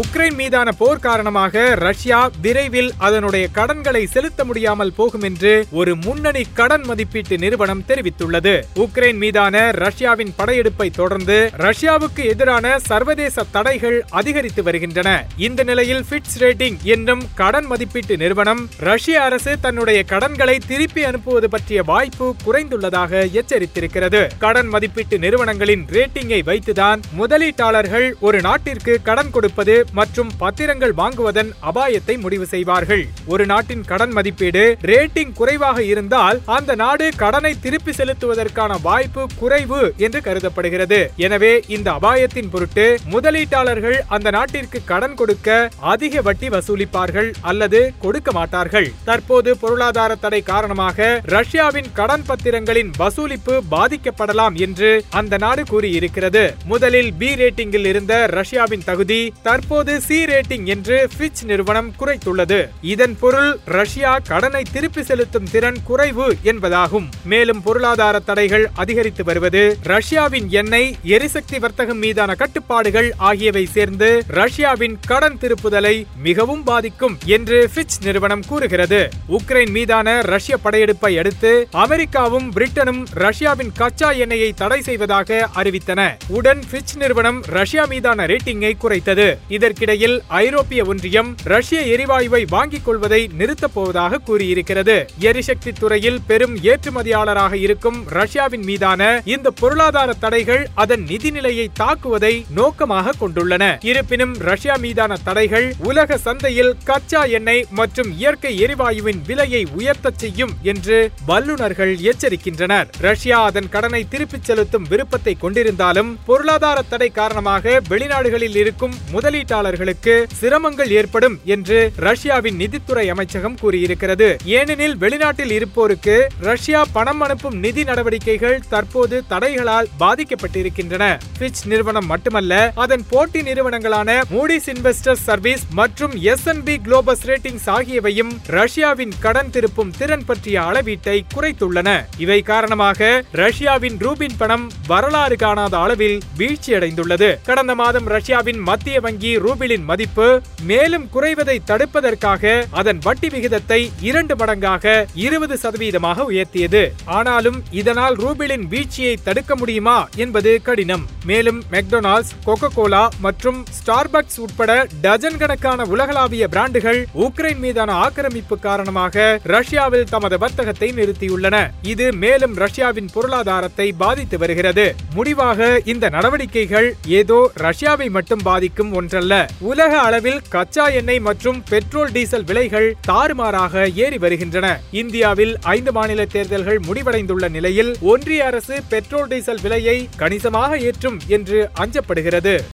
Ukraine மீதான போர் காரணமாக Russia விரைவில் அதனுடைய கடன்களை செலுத்த முடியாமல் போகும் என்று ஒரு முன்னணி கடன் மதிப்பீட்டு நிறுவனம் தெரிவித்துள்ளது. உக்ரைன் மீதான ரஷ்யாவின் படையெடுப்பை தொடர்ந்து ரஷ்யாவுக்கு எதிரான சர்வதேச தடைகள் அதிகரித்து வருகின்றன. இந்த நிலையில் ஃபிட்ச் ரேட்டிங் என்னும் கடன் மதிப்பீட்டு நிறுவனம் ரஷ்ய அரசு தன்னுடைய கடன்களை திருப்பி அனுப்புவது பற்றிய வாய்ப்பு குறைந்துள்ளதாக எச்சரித்திருக்கிறது. கடன் மதிப்பீட்டு நிறுவனங்களின் ரேட்டிங்கை வைத்துதான் முதலீட்டாளர்கள் ஒரு நாட்டிற்கு கடன் கொடுப்பது மற்றும் பத்திரங்கள் வாங்குவதன் அபாயத்தை முடிவு செய்வார்கள். ஒரு நாட்டின் கடன் மதிப்பீடு ரேட்டிங் குறைவாக இருந்தால் அந்த நாடு கடனை திருப்பி செலுத்துவதற்கான வாய்ப்பு குறைவு என்று கருதப்படுகிறது. எனவே இந்த அபாயத்தின் பொருட்டு முதலீட்டாளர்கள் அந்த நாட்டிற்கு கடன் கொடுக்க அதிக வட்டி வசூலிப்பார்கள் அல்லது கொடுக்க மாட்டார்கள். தற்போது பொருளாதார தடை காரணமாக ரஷ்யாவின் கடன் பத்திரங்களின் வசூலிப்பு பாதிக்கப்படலாம் என்று அந்த நாடு கூறியிருக்கிறது. முதலில் பி ரேட்டிங்கில் இருந்த ரஷ்யாவின் தகுதி தற்போது சி ரேட்டிங் என்று ஃபிட்ச் நிறுவனம் குறைத்துள்ளது. இதன் பொருள் ரஷ்யா கடனை திருப்பி செலுத்தும் திறன் குறைவு என்பதாகும். மேலும் பொருளாதார தடைகள் அதிகரித்து வருவது ரஷ்யாவின் எண்ணெய் எரிசக்தி வர்த்தகம் மீதான கட்டுப்பாடுகள் ஆகியவை சேர்ந்து ரஷ்யாவின் கடன் திருப்புதலை மிகவும் பாதிக்கும் என்று ஃபிட்ச் நிறுவனம் கூறுகிறது. உக்ரைன் மீதான ரஷ்ய படையெடுப்பை அடுத்து அமெரிக்காவும் பிரிட்டனும் ரஷ்யாவின் கச்சா எண்ணெயை தடை செய்வதாக அறிவித்தன. உடன் ஃபிட்ச் நிறுவனம் ரஷ்யா மீதான ரேட்டிங்கை குறைத்தது. இதற்கிடையில் ஐரோப்பிய ஒன்றியம் ரஷ்ய எரிவாயுவை வாங்கிக் கொள்வதை நிறுத்தப் போவதாக கூறியிருக்கிறது. எரிசக்தி துறையில் பெரும் ஏற்றுமதியாளராக இருக்கும் ரஷ்யாவின் மீதான இந்த பொருளாதார தடைகள் அதன் நிதிநிலையை தாக்குவதை நோக்கமாக கொண்டுள்ளன. இருப்பினும் ரஷ்யா மீதான தடைகள் உலக சந்தையில் கச்சா எண்ணெய் மற்றும் இயற்கை எரிவாயுவின் விலையை உயர்த்தச் செய்யும் என்று வல்லுநர்கள் எச்சரிக்கின்றனர். ரஷ்யா அதன் கடனை திருப்பிச் செலுத்தும் விருப்பத்தை கொண்டிருந்தாலும் பொருளாதார தடை காரணமாக வெளிநாடுகளில் இருக்கும் முதலீட்டாளர்களுக்கு சிரமங்கள் ஏற்படும் என்று ரஷ்யாவின் நிதித்துறை அமைச்சகம் கூறியிருக்கிறது. ஏனெனில் வெளிநாட்டில் இருப்போருக்கு ரஷ்யா பணம் அனுப்பும் நிதி நடவடிக்கைகள் தற்போது தடைகளால் பாதிக்கப்பட்டிருக்கின்றன. பிச் நிறுவனம் மட்டுமல்ல அதன் போட்டி நிறுவனங்களான மூடிஸ் இன்வெஸ்டர் சர்வீஸ் மற்றும் எஸ் பி குளோபஸ் ரேட்டிங்ஸ் ஆகியவையும் ரஷ்யாவின் கடன் திருப்பும் திறன் பற்றிய அளவீட்டை குறைத்துள்ளன. இவை காரணமாக ரஷ்யாவின் ரூபின் பணம் வரலாறு காணாத அளவில் வீழ்ச்சியடைந்துள்ளது. கடந்த மாதம் ரஷ்யாவின் மத்திய வங்கி ரூபிளின் மதிப்பு மேலும் குறைவதை தடுப்பதற்காக அதன் வட்டி விகிதத்தை இரண்டு மடங்காக இருபது சதவீதமாக உயர்த்தியது. ஆனாலும் இதனால் ரூபிளின் வீழ்ச்சியை தடுக்க முடியுமா என்பது கடினம். மேலும் மெக்டொனால்ட்ஸ் கொக்கோ கோலா மற்றும் ஸ்டார்பக்ஸ் உட்பட டஜன் கணக்கான உலகளாவிய பிராண்டுகள் உக்ரைன் மீதான ஆக்கிரமிப்பு காரணமாக ரஷ்யாவில் தமது வர்த்தகத்தை நிறுத்தியுள்ளன. இது மேலும் ரஷ்யாவின் பொருளாதாரத்தை பாதித்து வருகிறது. முடிவாக இந்த நடவடிக்கைகள் ஏதோ ரஷ்யாவை மட்டும் பாதிக்கும் ஒன்றல்ல. உலக அளவில் கச்சா எண்ணெய் மற்றும் பெட்ரோல் டீசல் விலைகள் தாறுமாறாக ஏறி வருகின்றன. இந்தியாவில் ஐந்து மாநில தேர்தல்கள் முடிவடைந்துள்ள நிலையில் ஒன்றிய அரசு பெட்ரோல் டீசல் விலையை கணிசமாக ஏற்றும் என்று அஞ்சப்படுகிறது.